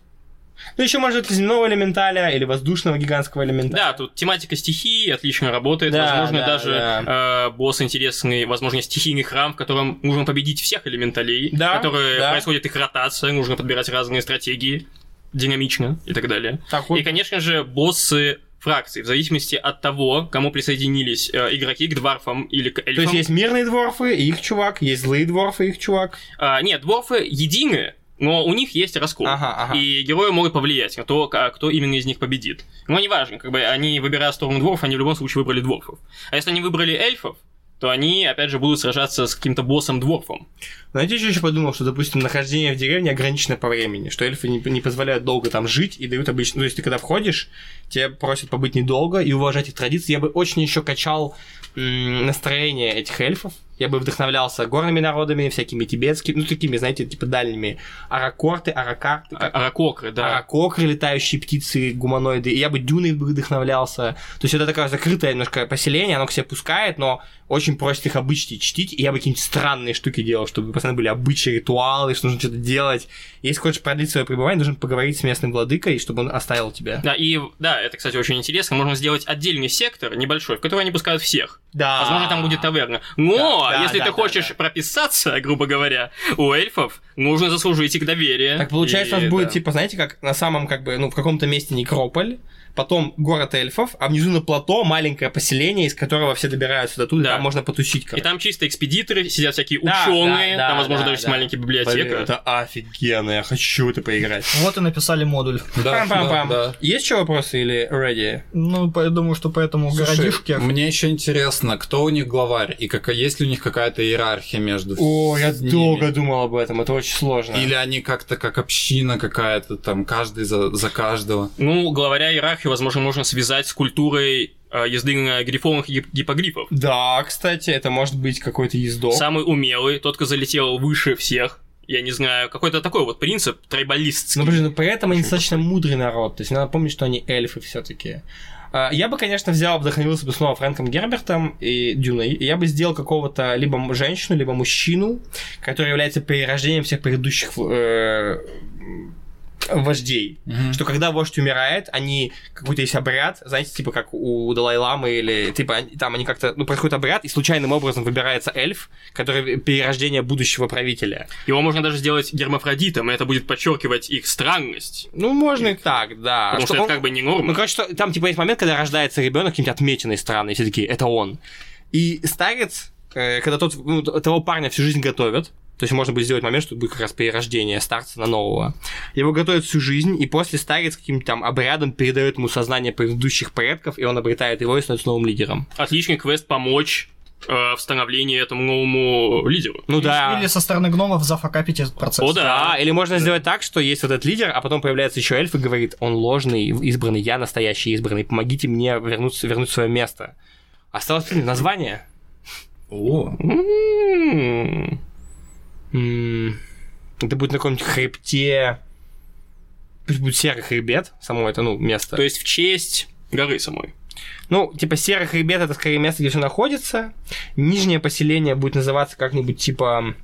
Ну, еще может земного элементаля или воздушного гигантского элементаля. Да, тут тематика стихии отлично работает. Да, возможно, да, даже да. э, босс интересный, возможно, стихийный храм, в котором нужно победить всех элементалей, Да, которые да. происходит их ротация, нужно подбирать разные стратегии динамично и так далее. Так вот, И, конечно же, боссы фракций, в зависимости от того, кому присоединились э, игроки к дварфам или к эльфам. то есть есть мирные дворфы, и их чувак, есть злые дворфы, и их чувак. А, нет, дворфы едины, но у них есть раскол. Ага, ага. И герои могут повлиять на то, кто именно из них победит. Но неважно, как бы они, выбирая сторону дворфов, они в любом случае выбрали дворфов. А если они выбрали эльфов, то они, опять же, будут сражаться с каким-то боссом-дворфом. Знаете, что еще подумал, что, допустим, нахождение в деревне ограничено по времени, что эльфы не, не позволяют долго там жить и дают обычно... Ну, то есть ты когда входишь, тебе просят побыть недолго и уважать их традиции. Я бы очень еще качал настроение этих эльфов. Я бы вдохновлялся горными народами, всякими тибетскими, ну, такими, знаете, типа дальними. Аракорты, аракарты, А- Аракокры, да. Аракокры, летающие птицы, гуманоиды. И я бы дюной бы вдохновлялся. То есть это такое закрытое немножко поселение, оно к себе пускает, но очень просит их обычаи чтить. И я бы какие-нибудь странные штуки делал, чтобы постоянно были обычаи, ритуалы, что нужно что-то делать. Если хочешь продлить свое пребывание, нужно поговорить с местным владыкой, чтобы он оставил тебя. Да, и да, это, кстати, очень интересно. Можно сделать отдельный сектор небольшой, в который они пускают всех. Да. Возможно, там будет таверна. Но, Да, да, если да, ты да, хочешь да. прописаться, грубо говоря, у эльфов нужно заслужить их доверие. Так получается, у И, нас будет, да. типа, знаете, как на самом, как бы, ну, в каком-то месте некрополь, потом город эльфов, а внизу на плато маленькое поселение, из которого все добираются до туда, Да. там можно потусить. И короче. там чисто экспедиторы, сидят всякие Да, ученые, да, там, да, возможно, да, даже есть да. маленькая Блин, библиотека. это офигенно, я хочу это поиграть. Вот и написали модуль. Да, Пам-пам-пам. да, да. Есть еще вопросы или ready? Ну, по- я думаю, что поэтому Слушай, городишке... мне еще интересно, кто у них главарь и какая есть ли у них какая-то иерархия между О, я ними? долго думал об этом, это очень сложно. Или они как-то как община какая-то, там каждый за, за каждого. Ну, главаря иерархию, возможно, можно связать с культурой э, езды на грифонах и гип- гипогрифов. Да, кстати, это может быть какой-то ездок. Самый умелый, тот, кто залетел выше всех. Я не знаю, какой-то такой вот принцип трайбалистский. Ну, блин, ну, при этом они достаточно мудрый народ. То есть надо помнить, что они эльфы все-таки. Я бы, конечно, взял, вдохновился бы снова Фрэнком Гербертом и Дюной. И я бы сделал какого-то либо женщину, либо мужчину, который является перерождением всех предыдущих э, вождей. Мгм. Что когда вождь умирает, они какой-то есть обряд, знаете, типа как у Далай-ламы или типа они- там они как-то, ну, происходит обряд, и случайным образом выбирается эльф, который перерождение будущего правителя. Его можно даже сделать гермафродитом, и это будет подчеркивать их странность. Ну, можно и так, да. Потому что, он- это как бы не Ну, норма. короче, что, там, типа, есть момент, когда рождается ребенок каким-то отмеченной странной, и все такие, это он. И старец, э, когда тот, ну, того парня всю жизнь готовят, то есть можно будет сделать момент, что будет как раз перерождение старца на нового. Его готовят всю жизнь, и после старец каким-то там обрядом передает ему сознание предыдущих предков, и он обретает его и становится новым лидером. Отличный квест помочь э, в становлении этому новому лидеру. Ну да. Или со стороны гномов зафакапить этот процесс. О, да. Да, или можно сделать так, что есть вот этот лидер, а потом появляется еще эльф и говорит, он ложный, избранный, я настоящий избранный, помогите мне вернуться, вернуть свое место. Осталось название. О, М. Это будет на каком-нибудь хребте. Пусть будет серый хребет, само это, ну, место. То есть в честь горы самой. Ну, типа, серый хребет это скорее место, где все находится. Нижнее поселение будет называться как-нибудь типа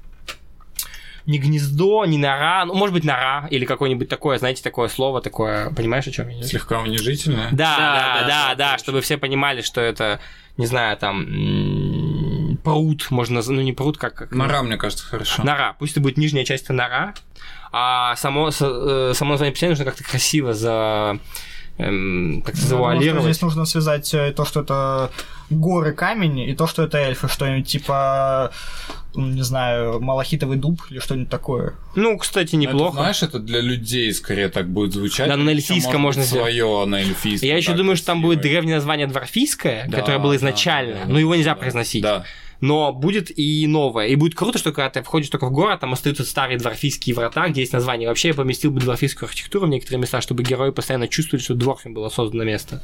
не гнездо, не нора, ну, может быть, нора, или какое-нибудь такое, знаете, такое слово, такое, понимаешь, о чем я? слегка унижительное. Да, Да, да, да, да, да, чтобы все понимали, что это, не знаю, там, пруд, можно, ну, не пруд, как... как Нора, мне кажется, хорошо. Нора. Пусть это будет нижняя часть это нора, а само, э, само название поселения нужно как-то красиво за... эм, как-то Я думаю, что завуалировать. Здесь нужно связать э, то, что это горы камень, и то, что это эльфы, что-нибудь типа, не знаю, малахитовый дуб или что-нибудь такое. Ну, кстати, это, неплохо. знаешь, это для людей скорее так будет звучать. Да, на эльфийском может можно свое на эльфийском. Я еще думаю, что там будет красивое. древнее название дворфийское, Да, которое было изначально, да, да. но его нельзя Да, произносить. Да. Но будет и новое. И будет круто, что когда ты входишь только в город, там остаются старые дворфийские врата, где есть название. Вообще я поместил бы дворфийскую архитектуру в некоторые места, чтобы герои постоянно чувствовали, что дворфем было создано место.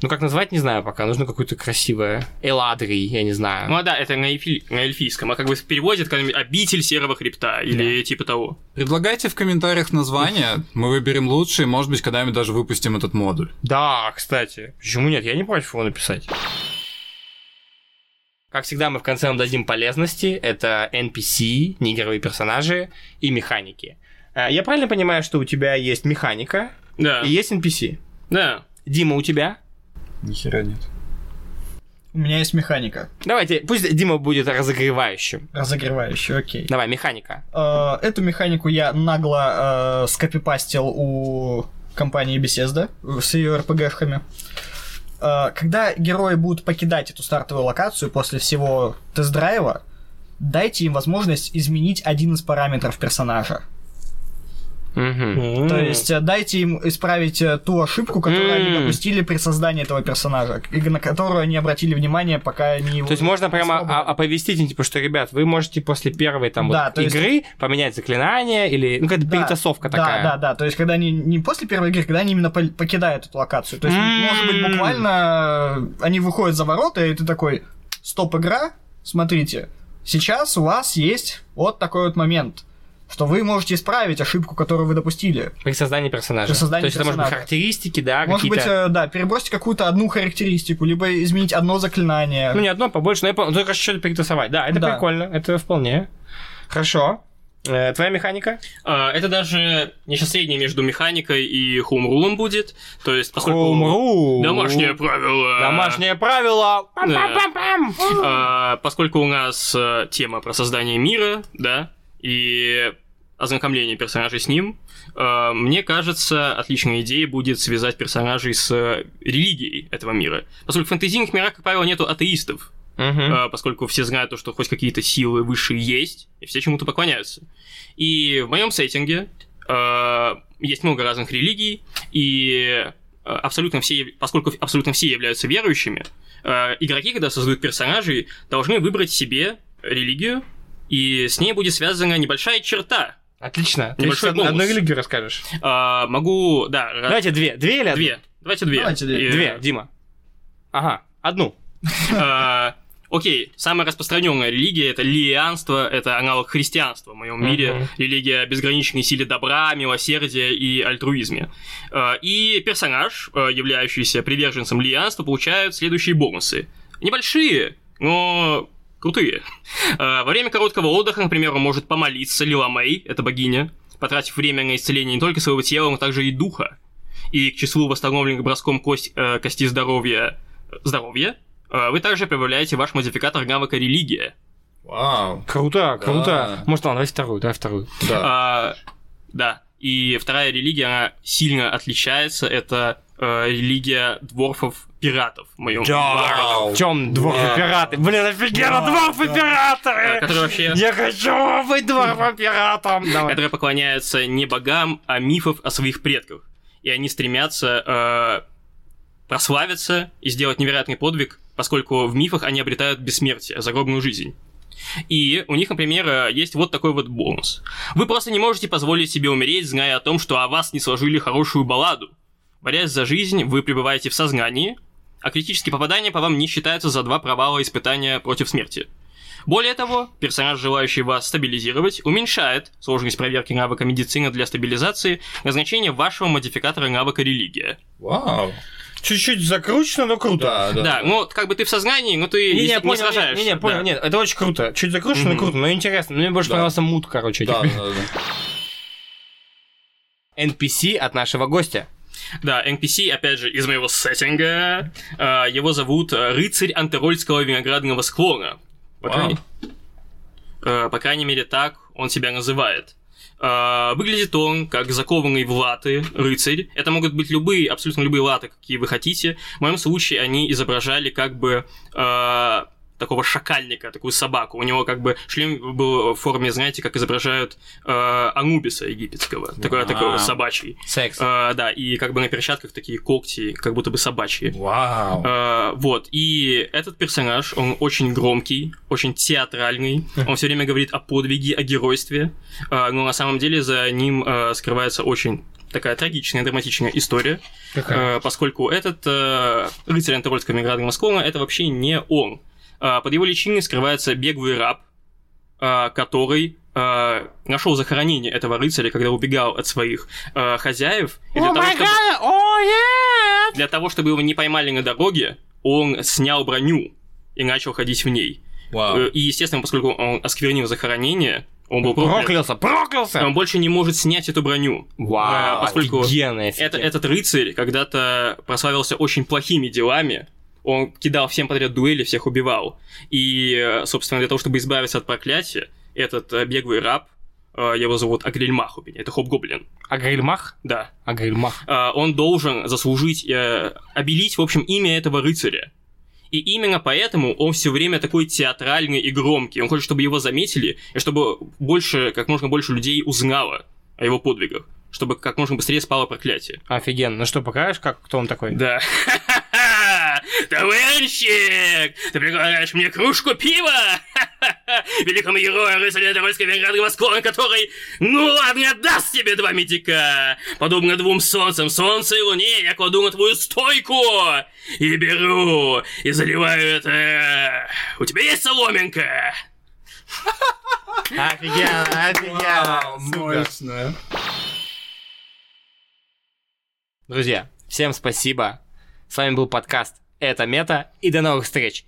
Ну, как назвать, не знаю пока. Нужно какое-то красивое. Эладрий, я не знаю. Ну а да, это на, эльфи- на эльфийском, а как бы переводит как обитель серого хребта или типа того. Предлагайте в комментариях название, мы выберем лучшее, может быть, когда-нибудь даже выпустим этот модуль. Да, кстати. Почему нет? Я не против его написать. Как всегда, мы в конце вам дадим полезности. Это NPC, неигровые персонажи и механики. Э, Я правильно понимаю, что у тебя есть механика Да, и есть NPC? да. Дима, у тебя? Нихера нет. У меня есть механика, Давайте, пусть Дима будет разогревающим. разогревающая, окей. Давай, механика. Э, Эту механику я нагло э, скопипастил у компании Bethesda с ее RPG-шками. Э, Когда герои будут покидать эту стартовую локацию после всего тест-драйва, дайте им возможность изменить один из параметров персонажа. Мгм. То есть э, дайте им исправить э, ту ошибку, которую они допустили при создании этого персонажа, и на которую они обратили внимание, пока они его... То есть можно прямо оповестить, им, типа, что, ребят, вы можете после первой там Да, вот то есть- игры поменять заклинание или, ну, какая-то Да, перетасовка да, такая. Да, да, то есть когда они не после первой игры, когда они именно покидают эту локацию. То есть, может быть, буквально э, они выходят за ворота, и ты такой, стоп, игра, смотрите, сейчас у вас есть вот такой вот момент, что вы можете исправить ошибку, которую вы допустили. При создании персонажа. При создании То есть это может быть персонажа. характеристики, да, Может быть, какие-то... э, да, перебросить какую-то одну характеристику, либо изменить одно заклинание. Ну, не одно, побольше, но я понял, только что-то перетасовать. Да, это Да. прикольно, это вполне. Хорошо. Э, твоя механика? А, Это даже нечто среднее между механикой и хоумрулом будет. То есть, поскольку... Хоумру. Домашнее правило. Домашнее правило. Пам-пам-пам-пам. А, поскольку у нас э, тема про создание мира, да, и ознакомление персонажей с ним, э, мне кажется, отличной идеей будет связать персонажей с религией этого мира. Поскольку в фэнтезийных мирах, как правило, нету атеистов, э, поскольку все знают то, что хоть какие-то силы высшие есть, и все чему-то поклоняются. И в моем сеттинге э, есть много разных религий, и абсолютно все, поскольку абсолютно все являются верующими, игроки, когда создают персонажей, должны выбрать себе религию, и с ней будет связана небольшая черта. Отлично. Ты Небольшой сейчас одну бонус. религию расскажешь. А, могу, да, Давайте две. Две или одну? две. Давайте две. Давайте две. И, Две, Дима. Ага, одну. А, Окей, самая распространенная религия это лианство, это аналог христианства в моем мире. Религия о безграничной силе добра, милосердия и альтруизме. А, И персонаж, а, являющийся приверженцем лианства, получает следующие бонусы. Небольшие, но крутые. А, Во время короткого отдыха, например, он может помолиться Лиламей, это богиня, потратив время на исцеление не только своего тела, но также и духа. И к числу восстановленных броском кость, э, кости здоровья, здоровья э, вы также прибавляете ваш модификатор навыка религия. Вау. Круто, круто. Да. Может, ладно, давай вторую, давай вторую. Да. А, да. И вторая религия, она сильно отличается. Это э, религия дворфов-пиратов в моем Вау. Чем дворфы пираты? Блин, офигенно, дворфы пираты! Который вообще... Я хочу быть дворфом пиратом! Которые поклоняются не богам, а мифов о своих предках. И они стремятся э, прославиться и сделать невероятный подвиг, поскольку в мифах они обретают бессмертие, загробную жизнь. И у них, например, э, есть вот такой вот бонус. Вы просто не можете позволить себе умереть, зная о том, что о вас не сложили хорошую балладу. Борясь за жизнь, вы пребываете в сознании, а критические попадания по вам не считаются за два провала испытания против смерти. Более того, персонаж, желающий вас стабилизировать, уменьшает сложность проверки навыка медицины для стабилизации на значение вашего модификатора навыка религия. Вау. Чуть-чуть закручено, но круто. Да, да. Да, ну как бы ты в сознании, но ты Не, не, не, понял, сражаешься. не, не, понял, да. нет, это очень круто. Чуть закручено, Мгм. круто, но интересно. Мне больше Да. понравился мут, короче. Да, этих да, да. NPC от нашего гостя. Да, NPC, опять же, из моего сеттинга. А, Его зовут э, рыцарь антирольского виноградного склона. По, крайней... э, по крайней мере, так он себя называет. А, Выглядит он как закованный в латы рыцарь. Это могут быть любые, абсолютно любые латы, какие вы хотите. В моем случае они изображали как бы э, такого шакальника, такую собаку. У него как бы шлем был в форме, знаете, как изображают э, Анубиса египетского. Такой, такой Вау. собачий. Секс. А, да, и как бы на перчатках такие когти, как будто бы собачьи. Вау. А, вот, и этот персонаж, он очень громкий, очень театральный, он все время говорит о подвиге, о геройстве, а, но на самом деле за ним а, скрывается очень такая трагичная, драматичная история, Какая? а, поскольку этот а, рыцарь антропольского виноградного склона это вообще не он. А, под его личиной скрывается беглый раб, а, который нашел захоронение этого рыцаря, когда убегал от своих а, хозяев. И для того, чтобы- О, нет! для того, чтобы его не поймали на дороге, он снял броню и начал ходить в ней. Вау. Э, И, естественно, поскольку он осквернил захоронение, он был проклят, Проклялся, проклялся! он больше не может снять эту броню. Вау, Э, поскольку офигенно, Это, офигенно. этот рыцарь когда-то прославился очень плохими делами. Он кидал всем подряд дуэли, всех убивал. И, э, собственно, для того, чтобы избавиться от проклятия, этот э, беглый раб, э, его зовут Агрильмах у меня, это Хоп-Гоблин, Агрильмах? да, Агрильмах. он должен заслужить, обелить, в общем, имя этого рыцаря. И именно поэтому он все время такой театральный и громкий. Он хочет, чтобы его заметили, и чтобы больше, как можно больше людей узнало о его подвигах. чтобы как можно быстрее спало проклятие. Офигенно. Ну что, покажешь, как, кто он такой? Да. (laughs) Товарищик, ты предлагаешь мне кружку пива? (laughs) Великому герою рыцаря Троицкого Венградского склона, который, ну ладно, даст тебе два медика. Подобно двум солнцам, солнце и луне, я кладу на твою стойку и беру, и заливаю это. У тебя есть соломинка? (laughs) Офигенно, офигенно. Супер. Мощно. Друзья, всем спасибо. С вами был подкаст «Это мета» и до новых встреч.